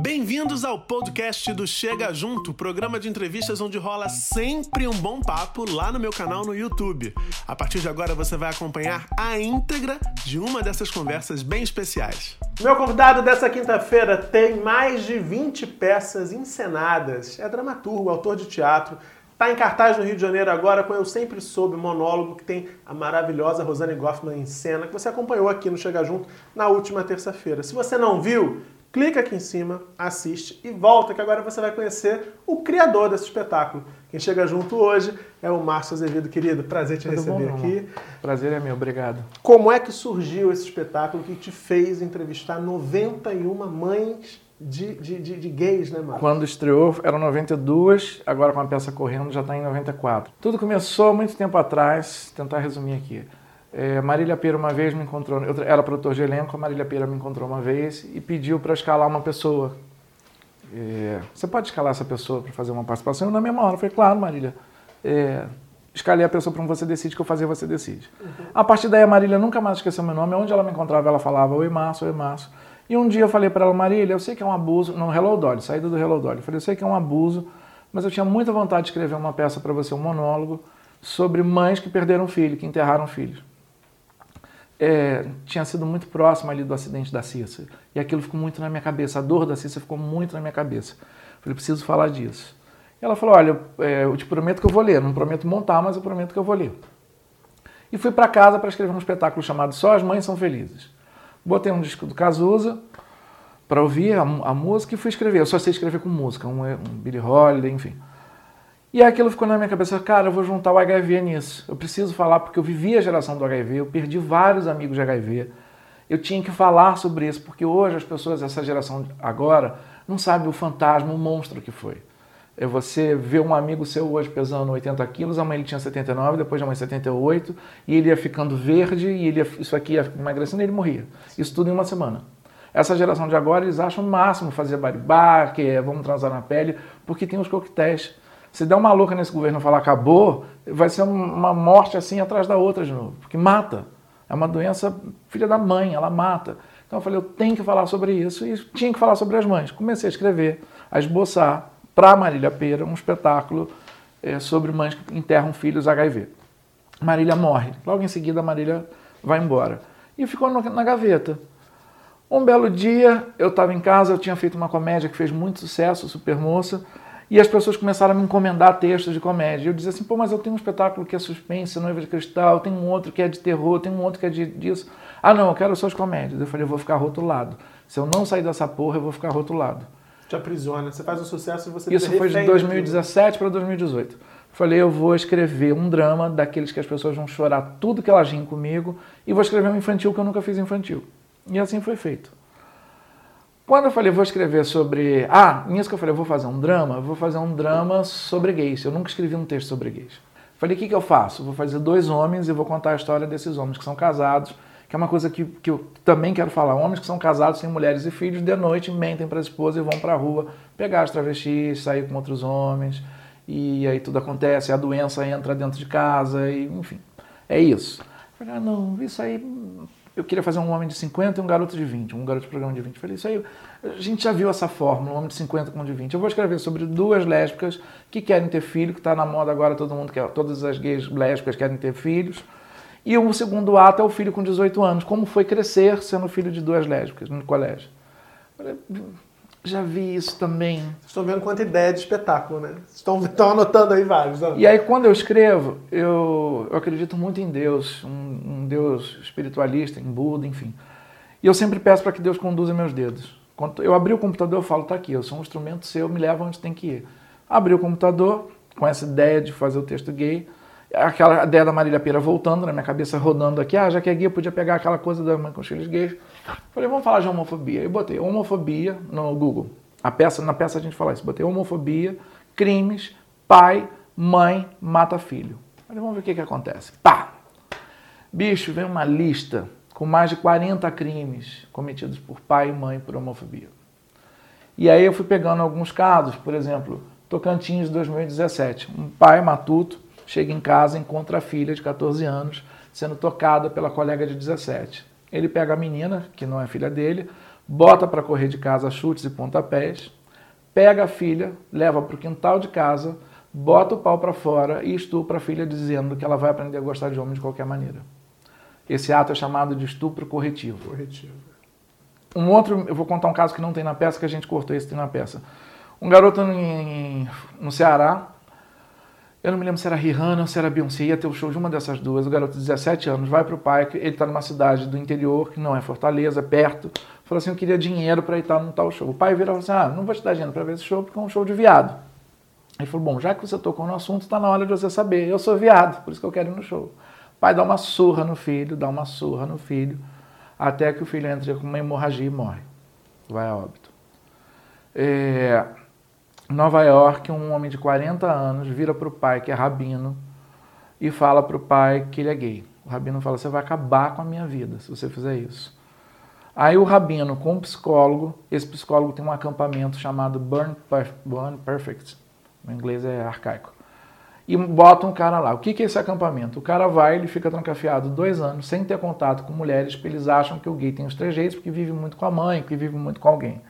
Bem-vindos ao podcast do Chega Junto, programa de entrevistas onde rola sempre um bom papo lá no meu canal no YouTube. A partir de agora você vai acompanhar a íntegra de uma dessas conversas bem especiais. Meu convidado dessa quinta-feira tem mais de 20 peças encenadas. É dramaturgo, autor de teatro, Está em cartaz no Rio de Janeiro agora com Eu Sempre Soube, monólogo que tem a maravilhosa Rosane Goffman em cena, que você acompanhou aqui no Chega Junto na última terça-feira. Se você não viu, clica aqui em cima, assiste e volta, que agora você vai conhecer o criador desse espetáculo. Quem chega junto hoje é o Márcio Azevedo. Querido, prazer te Tudo receber bom, aqui. Prazer é meu, obrigado. Como é que surgiu esse espetáculo que te fez entrevistar 91 mães de, de, de, de, gays, né, Marcos? Quando estreou eram 92, agora com a peça correndo já está em 94. Tudo começou muito tempo atrás, tentar resumir aqui. É, Marília Pera uma vez me encontrou, eu era produtor de elenco, a Marília Pera me encontrou uma vez e pediu para escalar uma pessoa. É, você pode escalar essa pessoa para fazer uma participação? Eu, na mesma hora, eu falei, claro, Marília. É, escalei a pessoa para um Você Decide, que eu fazia Você Decide. Uhum. A partir daí, a Marília nunca mais esqueceu meu nome. Onde ela me encontrava, ela falava, Oi, Márcio, Oi, Márcio. E um dia eu falei para ela, Marília, eu sei que é um abuso, no Hello Dolly, saída do Hello Dolly, eu falei, eu sei que é um abuso, mas eu tinha muita vontade de escrever uma peça para você, um monólogo, sobre mães que perderam filho, que enterraram filhos. É, tinha sido muito próximo ali do acidente da Cissa, e aquilo ficou muito na minha cabeça, a dor da Cissa ficou muito na minha cabeça. Falei, preciso falar disso. E ela falou, olha, é, eu te prometo que eu vou ler, não prometo montar, mas eu prometo que eu vou ler. E fui para casa para escrever um espetáculo chamado Só as Mães São Felizes. Botei um disco do Cazuza para ouvir a, a, música e fui escrever. Eu só sei escrever com música, um, um Billy Holiday, enfim. E aquilo ficou na minha cabeça, cara, eu vou juntar o HIV nisso. Eu preciso falar porque eu vivi a geração do HIV, eu perdi vários amigos de HIV. Eu tinha que falar sobre isso, porque hoje as pessoas, essa geração agora, não sabe o fantasma, o monstro que foi. É você ver um amigo seu hoje pesando 80 quilos, amanhã ele tinha 79, depois de amanhã 78, e ele ia ficando verde, e ele ia, isso aqui ia emagrecendo e ele morria. Isso tudo em uma semana. Essa geração de agora, eles acham o máximo fazer baribá, que é vamos transar na pele, porque tem os coquetéis. Se der uma louca nesse governo falar acabou, vai ser uma morte assim atrás da outra de novo, porque mata. É uma doença filha da mãe, ela mata. Então eu falei, eu tenho que falar sobre isso, e tinha que falar sobre as mães. Comecei a escrever, a esboçar, para Marília Pera um espetáculo é, sobre mães que enterram filhos HIV. Marília morre. Logo em seguida, Marília vai embora. E ficou na gaveta. Um belo dia, eu estava em casa, eu tinha feito uma comédia que fez muito sucesso, Super Moça, e as pessoas começaram a me encomendar textos de comédia. Eu dizia assim, pô, mas eu tenho um espetáculo que é suspense, Noiva de Cristal, tem um outro que é de terror, tem um outro que é de, disso. Ah, não, eu quero suas comédias. Eu falei, eu vou ficar rotulado. Se eu não sair dessa porra, eu vou ficar rotulado te aprisiona. Você faz um sucesso e você Isso foi de 2017 para 2018. Falei, eu vou escrever um drama daqueles que as pessoas vão chorar tudo que elas riem comigo e vou escrever um infantil que eu nunca fiz infantil. E assim foi feito. Quando eu falei, vou escrever sobre. Ah, nisso que eu falei, vou fazer um drama, vou fazer um drama sobre gays. Eu nunca escrevi um texto sobre gays. Falei, o que, que eu faço? Vou fazer dois homens e vou contar a história desses homens que são casados que é uma coisa que, que eu também quero falar. Homens que são casados, têm mulheres e filhos, de noite mentem para a esposa e vão para a rua pegar as travestis, sair com outros homens, e aí tudo acontece, a doença entra dentro de casa, e enfim, é isso. Falei, ah, não, isso aí. Eu queria fazer um homem de 50 e um garoto de 20, um garoto de programa de 20. Eu falei, isso aí, a gente já viu essa fórmula, um homem de 50 com um de 20. Eu vou escrever sobre duas lésbicas que querem ter filho, que está na moda agora, todo mundo quer, todas as gays lésbicas querem ter filhos e o segundo ato é o filho com 18 anos. Como foi crescer sendo filho de duas lésbicas no colégio? Já vi isso também. Vocês estão vendo quanta ideia de espetáculo, né? Estão, estão anotando aí vários. E aí, quando eu escrevo, eu, eu acredito muito em Deus, um, um Deus espiritualista, em Buda, enfim. E eu sempre peço para que Deus conduza meus dedos. Quando eu abri o computador, eu falo, tá aqui, eu sou um instrumento seu, me leva onde tem que ir. Abri o computador, com essa ideia de fazer o texto gay, aquela ideia da Marília Pera voltando na minha cabeça, rodando aqui. Ah, já que é gay, podia pegar aquela coisa da mãe com os filhos gays. Falei, vamos falar de homofobia. E botei homofobia no Google. A peça, na peça a gente fala isso. Botei homofobia, crimes, pai, mãe, mata filho. Falei, vamos ver o que, que acontece. Pá! Bicho, vem uma lista com mais de 40 crimes cometidos por pai e mãe por homofobia. E aí eu fui pegando alguns casos, por exemplo, Tocantins 2017. Um pai matuto chega em casa e encontra a filha de 14 anos sendo tocada pela colega de 17. Ele pega a menina, que não é filha dele, bota para correr de casa chutes e pontapés, pega a filha, leva para o quintal de casa, bota o pau para fora e estupra a filha dizendo que ela vai aprender a gostar de homem de qualquer maneira. Esse ato é chamado de estupro corretivo. Corretivo. Um outro, eu vou contar um caso que não tem na peça, que a gente cortou esse tem na peça. Um garoto em, no Ceará, eu não me lembro se era Rihanna ou se era Beyoncé, ia ter o show de uma dessas duas. O garoto de 17 anos vai para o pai, ele está numa cidade do interior, que não é Fortaleza, é perto. Falou assim: Eu queria dinheiro para ir estar num tal show. O pai vira e falou assim: Ah, não vou te dar dinheiro para ver esse show porque é um show de viado. Ele falou: Bom, já que você tocou no assunto, está na hora de você saber. Eu sou viado, por isso que eu quero ir no show. O pai dá uma surra no filho, dá uma surra no filho até que o filho entra com uma hemorragia e morre. Vai a óbito. É, Nova York, um homem de 40 anos vira para o pai, que é rabino, e fala para o pai que ele é gay. O rabino fala: Você vai acabar com a minha vida se você fizer isso. Aí o rabino, com um psicólogo, esse psicólogo tem um acampamento chamado Burn, Burn Perfect, no inglês é arcaico e botam um cara lá. O que, é esse acampamento? O cara vai, ele fica trancafiado dois anos, sem ter contato com mulheres, porque eles acham que o gay tem os três jeitos, porque vive muito com a mãe, que vive muito com alguém.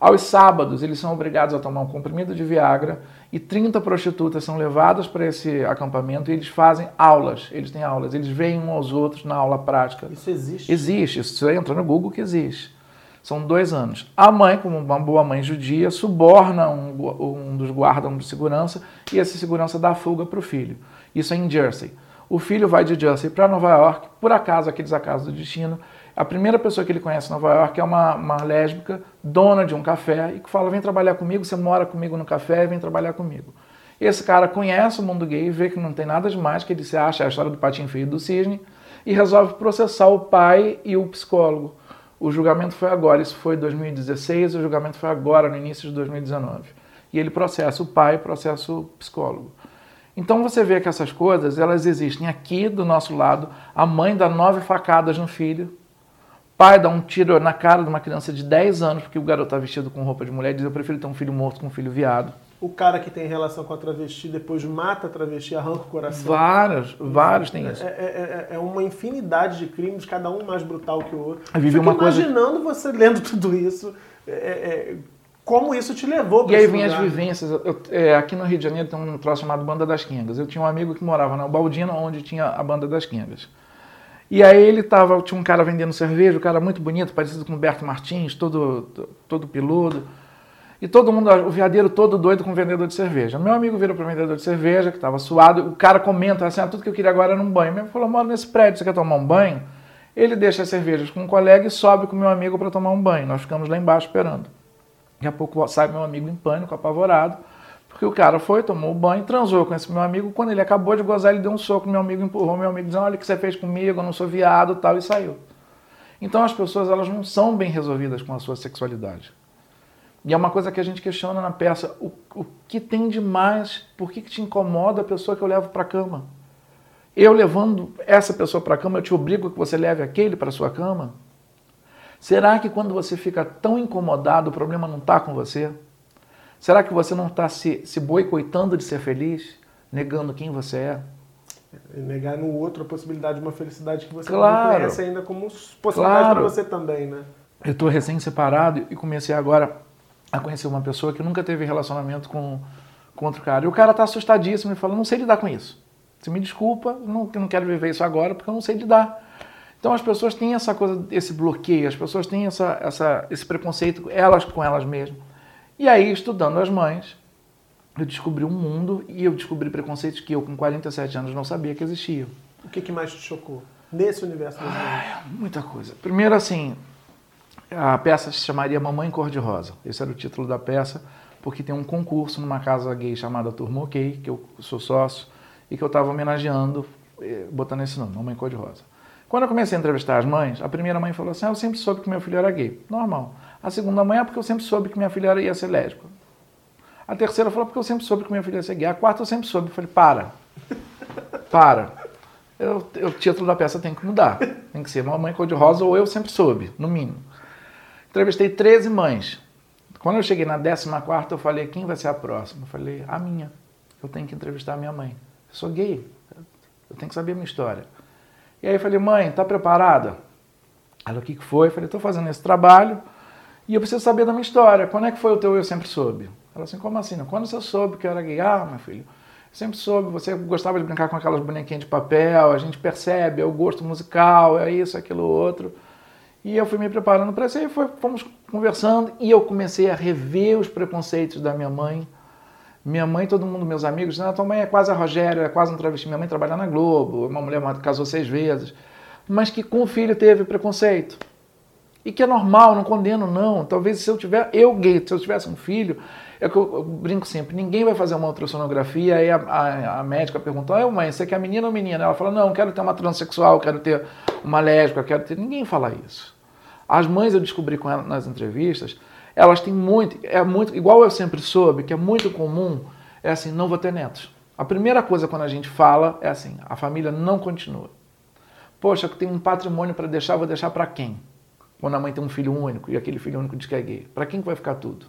Aos sábados, eles são obrigados a tomar um comprimido de Viagra e 30 prostitutas são levadas para esse acampamento e eles fazem aulas. Eles têm aulas, eles veem uns aos outros na aula prática. Isso existe? Existe. Isso você entra no Google que existe. São dois anos. A mãe, como uma boa mãe judia, suborna um, um dos guardas de segurança e esse segurança dá fuga para o filho. Isso é em Jersey. O filho vai de Jersey para Nova York, por acaso, aqueles acasos do destino. A primeira pessoa que ele conhece em Nova York é uma, uma lésbica, dona de um café, e que fala: vem trabalhar comigo, você mora comigo no café, vem trabalhar comigo. Esse cara conhece o mundo gay, vê que não tem nada demais, que ele se acha a história do patinho feio do cisne, e resolve processar o pai e o psicólogo. O julgamento foi agora, isso foi em 2016, o julgamento foi agora, no início de 2019. E ele processa o pai, processa o psicólogo. Então você vê que essas coisas, elas existem aqui do nosso lado. A mãe dá nove facadas no filho. Pai dá um tiro na cara de uma criança de 10 anos, porque o garoto está vestido com roupa de mulher e diz: Eu prefiro ter um filho morto com um filho viado o cara que tem relação com a travesti depois mata a travesti, arranca o coração. Vários, vários têm isso. É, é, é, é, uma infinidade de crimes, cada um mais brutal que o outro. Eu vivi uma imaginando coisa... você lendo tudo isso, é, é, como isso te levou para E aí vem as vivências. Eu, é, aqui no Rio de Janeiro tem um troço chamado Banda das Quingas. Eu tinha um amigo que morava na Baldina, onde tinha a Banda das Quingas. E aí ele tava, tinha um cara vendendo cerveja, um cara muito bonito, parecido com o Berto Martins, todo, todo peludo. E todo mundo, o viadeiro todo doido com o vendedor de cerveja. Meu amigo virou para o vendedor de cerveja, que estava suado, o cara comenta assim, ah, tudo que eu queria agora era um banho. Meu falou, moro nesse prédio, você quer tomar um banho? Ele deixa as cervejas com um colega e sobe com meu amigo para tomar um banho. Nós ficamos lá embaixo esperando. Daqui a pouco sai meu amigo em pânico, apavorado, porque o cara foi, tomou o banho, transou com esse meu amigo. Quando ele acabou de gozar, ele deu um soco no meu amigo, empurrou meu amigo, dizendo, olha o que você fez comigo, eu não sou viado tal, e saiu. Então as pessoas elas não são bem resolvidas com a sua sexualidade. E é uma coisa que a gente questiona na peça. O, o que tem de mais? Por que, que te incomoda a pessoa que eu levo para a cama? Eu levando essa pessoa para a cama, eu te obrigo que você leve aquele para sua cama? Será que quando você fica tão incomodado, o problema não está com você? Será que você não está se, se boicotando de ser feliz, negando quem você é? é negar no outro a possibilidade de uma felicidade que você claro, não conhece ainda como possibilidade claro. para você também, né? Eu estou recém-separado e comecei agora a conhecer uma pessoa que nunca teve relacionamento com, com outro cara. E o cara está assustadíssimo e fala: não sei lidar com isso. Você me desculpa, não, não quero viver isso agora porque eu não sei lidar. Então as pessoas têm essa coisa, esse bloqueio, as pessoas têm essa, essa, esse preconceito, elas com elas mesmas. E aí, estudando as mães, eu descobri um mundo e eu descobri preconceitos que eu, com 47 anos, não sabia que existiam. O que, que mais te chocou nesse universo das mães? Muita coisa. Primeiro, assim, a peça se chamaria Mamãe Cor-de-Rosa. Esse era o título da peça, porque tem um concurso numa casa gay chamada Turma OK, que eu sou sócio, e que eu estava homenageando, eh, botando esse nome, Mamãe Cor-de-Rosa. Quando eu comecei a entrevistar as mães, a primeira mãe falou assim: ah, Eu sempre soube que meu filho era gay. Normal. A segunda é porque eu sempre soube que minha filha ia ser lésbica. A terceira falou porque eu sempre soube que minha filha ia ser gay. A quarta eu sempre soube. Eu falei: Para. Para. Eu, eu, o título da peça tem que mudar. Tem que ser Mamãe Cor-de-Rosa ou Eu Sempre Soube, no mínimo. Entrevistei 13 mães. Quando eu cheguei na 14, eu falei: quem vai ser a próxima? Eu falei: a minha. Eu tenho que entrevistar a minha mãe. Eu sou gay. Eu tenho que saber a minha história. E aí eu falei: mãe, tá preparada? Ela: o que foi? Eu falei: estou fazendo esse trabalho. E eu preciso saber da minha história. Quando é que foi o teu eu sempre soube? Ela assim, como assim? Quando você soube que eu era gay? Ah, meu filho, sempre soube, você gostava de brincar com aquelas bonequinhas de papel, a gente percebe, é o gosto musical, é isso, aquilo, outro. E eu fui me preparando para isso, e foi, fomos conversando, e eu comecei a rever os preconceitos da minha mãe. Minha mãe, todo mundo, meus amigos, ah, tua mãe é quase a Rogério, é quase um travesti. Minha mãe trabalha na Globo, uma mulher casou seis vezes, mas que com o filho teve preconceito. E que é normal, não condeno, não. Talvez se eu tiver, eu gay, se eu tivesse um filho, é que eu, eu brinco sempre, ninguém vai fazer uma ultrassonografia, aí a, a, a médica pergunta, ah, mãe, você quer menina ou menina? Ela fala, não, quero ter uma transexual, quero ter uma lésbica, quero ter... Ninguém fala isso. As mães, eu descobri com elas nas entrevistas, elas têm muito, é muito, igual eu sempre soube, que é muito comum, é assim, não vou ter netos. A primeira coisa quando a gente fala é assim, a família não continua. Poxa, eu tenho um patrimônio para deixar, vou deixar para quem? Quando a mãe tem um filho único e aquele filho único diz que é gay. Para quem que vai ficar tudo?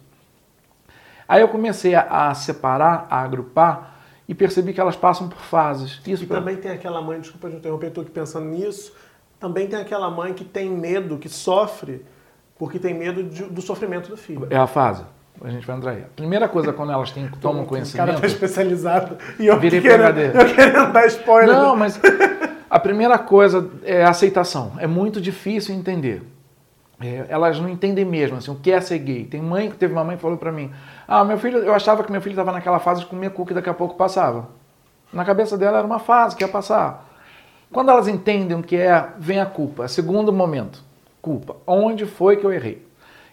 Aí eu comecei a, a, separar, a agrupar e percebi que elas passam por fases. Isso e pra... também tem aquela mãe, desculpa te interromper, estou aqui pensando nisso, também tem aquela mãe que tem medo, que sofre, porque tem medo de, do sofrimento do filho. É a fase. A gente vai entrar aí. A primeira coisa quando elas têm, tomam conhecimento. O cara tá especializado e eu virei querendo, eu querendo dar spoiler. Não, mas a primeira coisa é a aceitação. É muito difícil entender. É, elas não entendem mesmo assim, o que é ser gay. Tem mãe que teve uma mãe que falou para mim: Ah, meu filho, eu achava que meu filho estava naquela fase de comer cookie daqui a pouco passava. Na cabeça dela era uma fase que ia passar. Quando elas entendem o que é, vem a culpa. Segundo momento, culpa. Onde foi que eu errei?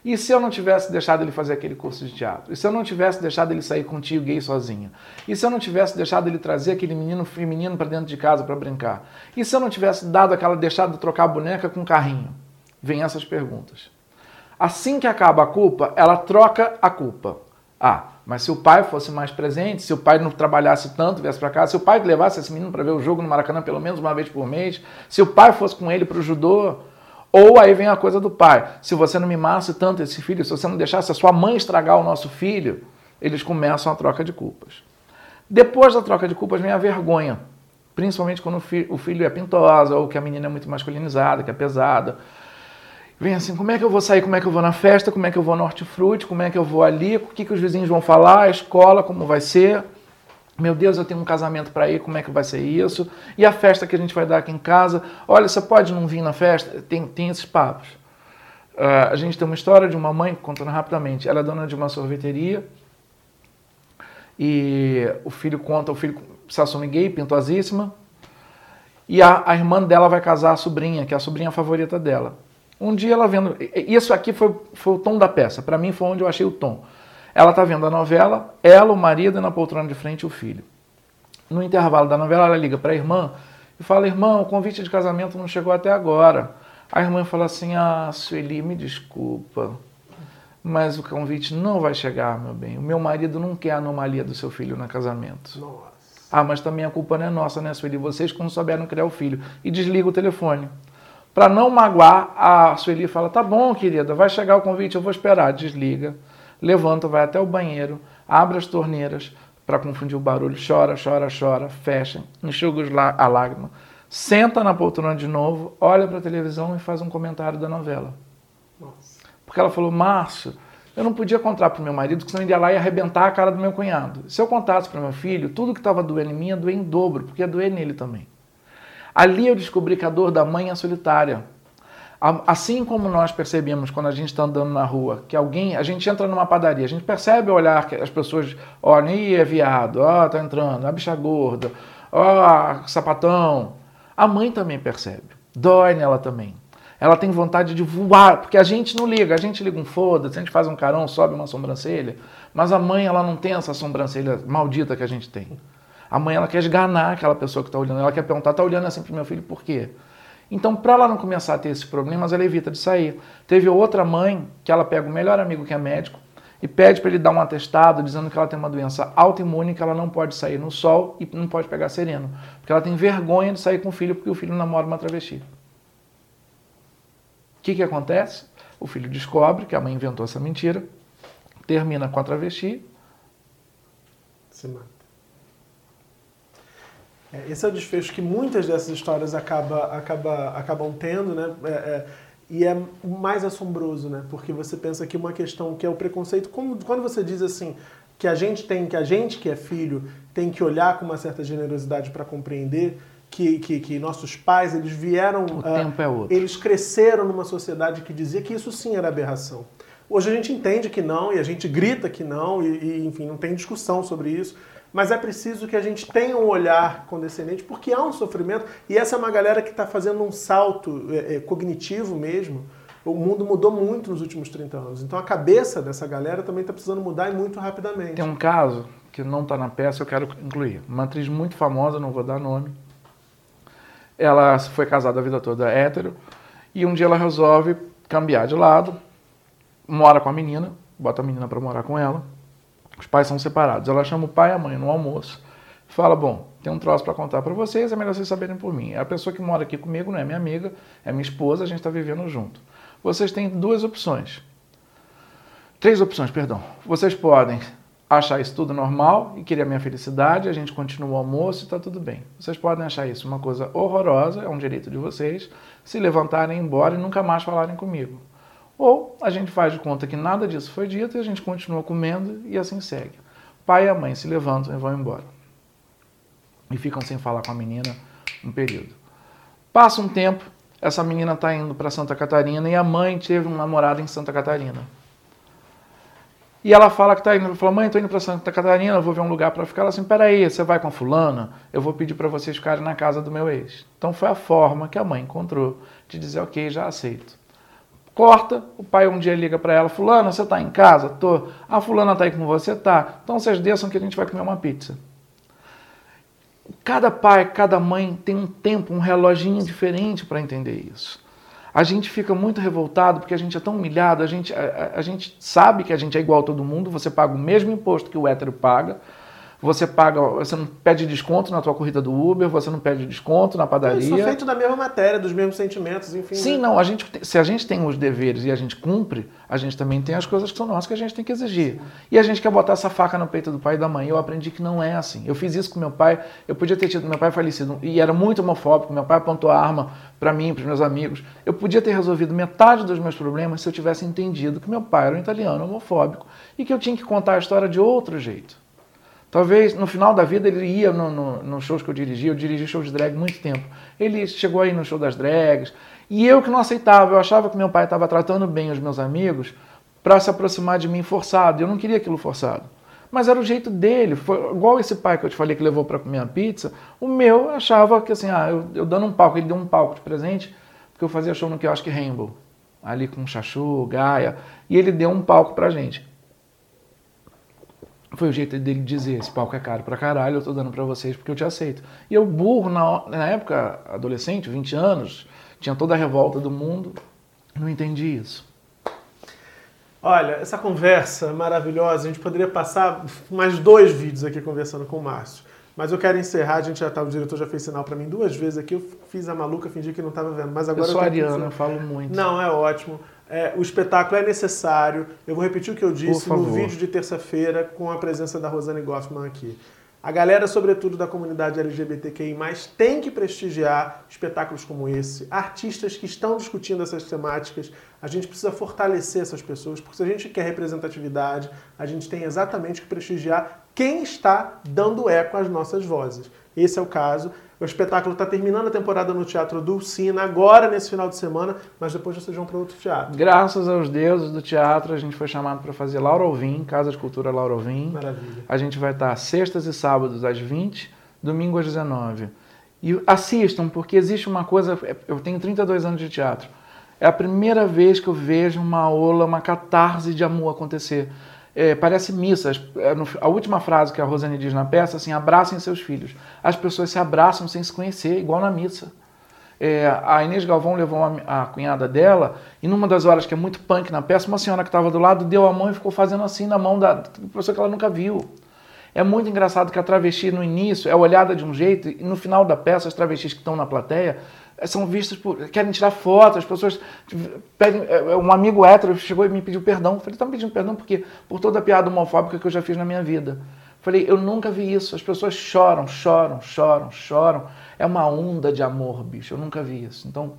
E se eu não tivesse deixado ele fazer aquele curso de teatro? E se eu não tivesse deixado ele sair com o tio gay sozinho? E se eu não tivesse deixado ele trazer aquele menino feminino para dentro de casa para brincar? E se eu não tivesse dado aquela deixado de trocar boneca com o carrinho? Vem essas perguntas. Assim que acaba a culpa, ela troca a culpa. Ah, mas se o pai fosse mais presente, se o pai não trabalhasse tanto, viesse para casa, se o pai levasse esse menino para ver o jogo no Maracanã pelo menos uma vez por mês, se o pai fosse com ele para o judô, ou aí vem a coisa do pai, se você não mimasse tanto esse filho, se você não deixasse a sua mãe estragar o nosso filho, eles começam a troca de culpas. Depois da troca de culpas vem a vergonha, principalmente quando o filho é pintosa, ou que a menina é muito masculinizada, que é pesada, Vem assim, como é que eu vou sair, como é que eu vou na festa, como é que eu vou no hortifruti, como é que eu vou ali, o que, que os vizinhos vão falar, a escola, como vai ser. Meu Deus, eu tenho um casamento para ir, como é que vai ser isso? E a festa que a gente vai dar aqui em casa? Olha, você pode não vir na festa? Tem, tem esses papos. Uh, a gente tem uma história de uma mãe, contando rapidamente, ela é dona de uma sorveteria e o filho conta, o filho se assume gay, pintosíssima, e a, a irmã dela vai casar a sobrinha, que é a sobrinha favorita dela. Um dia ela vendo. Isso aqui foi, foi o tom da peça. Para mim foi onde eu achei o tom. Ela está vendo a novela, ela, o marido e na poltrona de frente o filho. No intervalo da novela, ela liga para a irmã e fala: Irmã, o convite de casamento não chegou até agora. A irmã fala assim: Ah, Sueli, me desculpa, mas o convite não vai chegar, meu bem. O meu marido não quer a anomalia do seu filho no casamento. Nossa. Ah, mas também a culpa não é nossa, né, Sueli? Vocês que não souberam criar o filho. E desliga o telefone. Para não magoar, a Sueli fala: tá bom, querida, vai chegar o convite, eu vou esperar. Desliga, levanta, vai até o banheiro, abre as torneiras para confundir o barulho, chora, chora, chora, fecha, enxuga a lágrima, senta na poltrona de novo, olha para a televisão e faz um comentário da novela. Nossa. Porque ela falou: Márcio, eu não podia contar para o meu marido, porque senão ele ia lá e arrebentar a cara do meu cunhado. Se eu contasse para meu filho, tudo que estava doendo em mim ia doer em dobro, porque ia doer nele também. Ali eu descobri que a dor da mãe é solitária. Assim como nós percebemos quando a gente está andando na rua, que alguém, a gente entra numa padaria, a gente percebe o olhar que as pessoas, ó, nem é viado, ó, tá entrando, a bicha gorda, ó, sapatão. A mãe também percebe, dói nela também. Ela tem vontade de voar, porque a gente não liga, a gente liga um foda-se, a gente faz um carão, sobe uma sobrancelha, mas a mãe, ela não tem essa sobrancelha maldita que a gente tem. A mãe ela quer esganar aquela pessoa que está olhando, ela quer perguntar, está olhando assim para meu filho por quê? Então, para ela não começar a ter esses problemas, ela evita de sair. Teve outra mãe que ela pega o melhor amigo que é médico e pede para ele dar um atestado dizendo que ela tem uma doença autoimune, que ela não pode sair no sol e não pode pegar sereno, porque ela tem vergonha de sair com o filho porque o filho namora uma travesti. O que, que acontece? O filho descobre que a mãe inventou essa mentira, termina com a travesti. Se mata. É, esse é o desfecho que muitas dessas histórias acaba, acaba, acabam tendo, né? É, é, E é o mais assombroso, né? Porque você pensa que uma questão que é o preconceito, como, quando você diz assim, que a gente tem, que a gente que é filho, tem que olhar com uma certa generosidade para compreender que, que, que, nossos pais, eles vieram... O uh, tempo é outro. Eles cresceram numa sociedade que dizia que isso sim era aberração. Hoje a gente entende que não, e a gente grita que não, e, e enfim, não tem discussão sobre isso, mas é preciso que a gente tenha um olhar condescendente, porque há um sofrimento, e essa é uma galera que está fazendo um salto é, é, cognitivo mesmo. O mundo mudou muito nos últimos 30 anos. Então a cabeça dessa galera também está precisando mudar e muito rapidamente. Tem um caso que não está na peça, eu quero incluir. Uma atriz muito famosa, não vou dar nome. Ela foi casada a vida toda hétero, e um dia ela resolve cambiar de lado, mora com a menina, bota a menina para morar com ela os pais são separados. Ela chama o pai e a mãe no almoço. Fala, bom, tem um troço para contar para vocês, é melhor vocês saberem por mim. A pessoa que mora aqui comigo não é minha amiga, é minha esposa, a gente está vivendo junto. Vocês têm duas opções. Três opções, perdão. Vocês podem achar isso tudo normal e querer a minha felicidade, a gente continua o almoço e está tudo bem. Vocês podem achar isso uma coisa horrorosa, é um direito de vocês, se levantarem embora e nunca mais falarem comigo. Ou a gente faz de conta que nada disso foi dito e a gente continua comendo e assim segue. Pai e a mãe se levantam e vão embora. E ficam sem falar com a menina um período. Passa um tempo, essa menina está indo para Santa Catarina e a mãe teve um namorado em Santa Catarina. E ela fala que está indo, fala, mãe, estou indo para Santa Catarina, vou ver um lugar para ficar. Ela assim, peraí, você vai com fulana? Eu vou pedir para vocês ficarem na casa do meu ex. Então foi a forma que a mãe encontrou de dizer, ok, já aceito. Corta, o pai um dia liga para ela, fulana, você está em casa? Tô. A fulana está aí com você? Tá. Então vocês desçam que a gente vai comer uma pizza. Cada pai, cada mãe tem um tempo, um reloginho diferente para entender isso. A gente fica muito revoltado porque a gente é tão humilhado, a gente, a, a, a gente sabe que a gente é igual a todo mundo, você paga o mesmo imposto que o hétero paga, você paga, você não pede desconto na tua corrida do Uber, você não pede desconto na padaria. Isso é feito da mesma matéria, dos mesmos sentimentos, enfim. Sim, né? não, a gente, se a gente tem os deveres e a gente cumpre, a gente também tem as coisas que são nossas que a gente tem que exigir. Sim. E a gente quer botar essa faca no peito do pai e da mãe. Eu aprendi que não é assim. Eu fiz isso com meu pai, eu podia ter tido meu pai falecido e era muito homofóbico, meu pai apontou a arma para mim, para os meus amigos. Eu podia ter resolvido metade dos meus problemas se eu tivesse entendido que meu pai era um italiano homofóbico e que eu tinha que contar a história de outro jeito. Talvez no final da vida ele ia nos no, no shows que eu dirigia, eu dirigi shows de drag muito tempo. Ele chegou aí no show das drags e eu que não aceitava, eu achava que meu pai estava tratando bem os meus amigos para se aproximar de mim forçado. Eu não queria aquilo forçado. Mas era o jeito dele. Foi igual esse pai que eu te falei que levou para comer a pizza. O meu achava que assim, ah, eu, eu dando um palco, ele deu um palco de presente, porque eu fazia show no quiosque Rainbow, ali com Chachu, Gaia, e ele deu um palco pra gente. Foi o jeito dele dizer, esse palco é caro pra caralho, eu tô dando pra vocês porque eu te aceito. E eu burro, na, na época, adolescente, 20 anos, tinha toda a revolta do mundo, não entendi isso. Olha, essa conversa maravilhosa, a gente poderia passar mais dois vídeos aqui conversando com o Márcio. Mas eu quero encerrar, a gente já tá, o diretor já fez sinal para mim duas vezes aqui, eu fiz a maluca, fingi que não estava vendo, mas agora eu sou eu ariana, eu falo muito. Não, é ótimo. É, o espetáculo é necessário. Eu vou repetir o que eu disse no vídeo de terça-feira com a presença da Rosane Goffman aqui. A galera, sobretudo da comunidade LGBTQI+, tem que prestigiar espetáculos como esse, artistas que estão discutindo essas temáticas. A gente precisa fortalecer essas pessoas, porque se a gente quer representatividade, a gente tem exatamente que prestigiar quem está dando eco às nossas vozes. Esse é o caso. O espetáculo está terminando a temporada no Teatro Dulcina, agora nesse final de semana, mas depois vocês vão para outro teatro. Graças aos deuses do teatro, a gente foi chamado para fazer Laura Alvim, Casa de Cultura Laura Alvim. Maravilha. A gente vai estar sextas e sábados às 20, domingo às 19. E assistam, porque existe uma coisa. Eu tenho 32 anos de teatro. É a primeira vez que eu vejo uma aula, uma catarse de amor acontecer é, parece missa. É, a última frase que a Rosane diz na peça, assim, abracem seus filhos. As pessoas se abraçam sem se conhecer, igual na missa. É, a Inês Galvão levou a, a, cunhada dela e numa das horas que é muito punk na peça, uma senhora que estava do lado deu a mão e ficou fazendo assim na mão da pessoa que ela nunca viu. É muito engraçado que a travesti no início é olhada de um jeito e no final da peça as travestis que estão na plateia são vistas por. querem tirar fotos, as pessoas pedem. É, é, um amigo hétero chegou e me pediu perdão. Eu falei, tá me pedindo perdão porque por toda a piada homofóbica que eu já fiz na minha vida. Eu falei, eu nunca vi isso. As pessoas choram, choram, choram, choram. É uma onda de amor, bicho. Eu nunca vi isso. Então,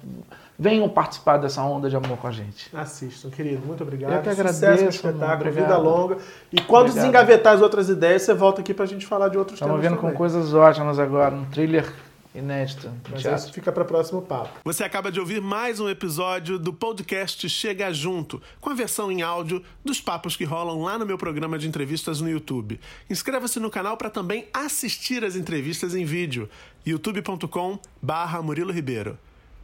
venham participar dessa onda de amor com a gente. Assistam, querido. Muito obrigado. Eu que Sucesso agradeço, no espetáculo, vida longa. E quando Obrigado. desengavetar as outras ideias, você volta aqui pra gente falar de outros Estamos temas vendo com também. coisas ótimas agora, um thriller inédito Mas teatro. isso fica para próximo papo. Você acaba de ouvir mais um episódio do podcast Chega Junto, com a versão em áudio dos papos que rolam lá no meu programa de entrevistas no YouTube. Inscreva-se no canal para também assistir as entrevistas em vídeo. youtube.com/murilo Ribeiro.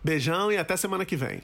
Beijão e até semana que vem.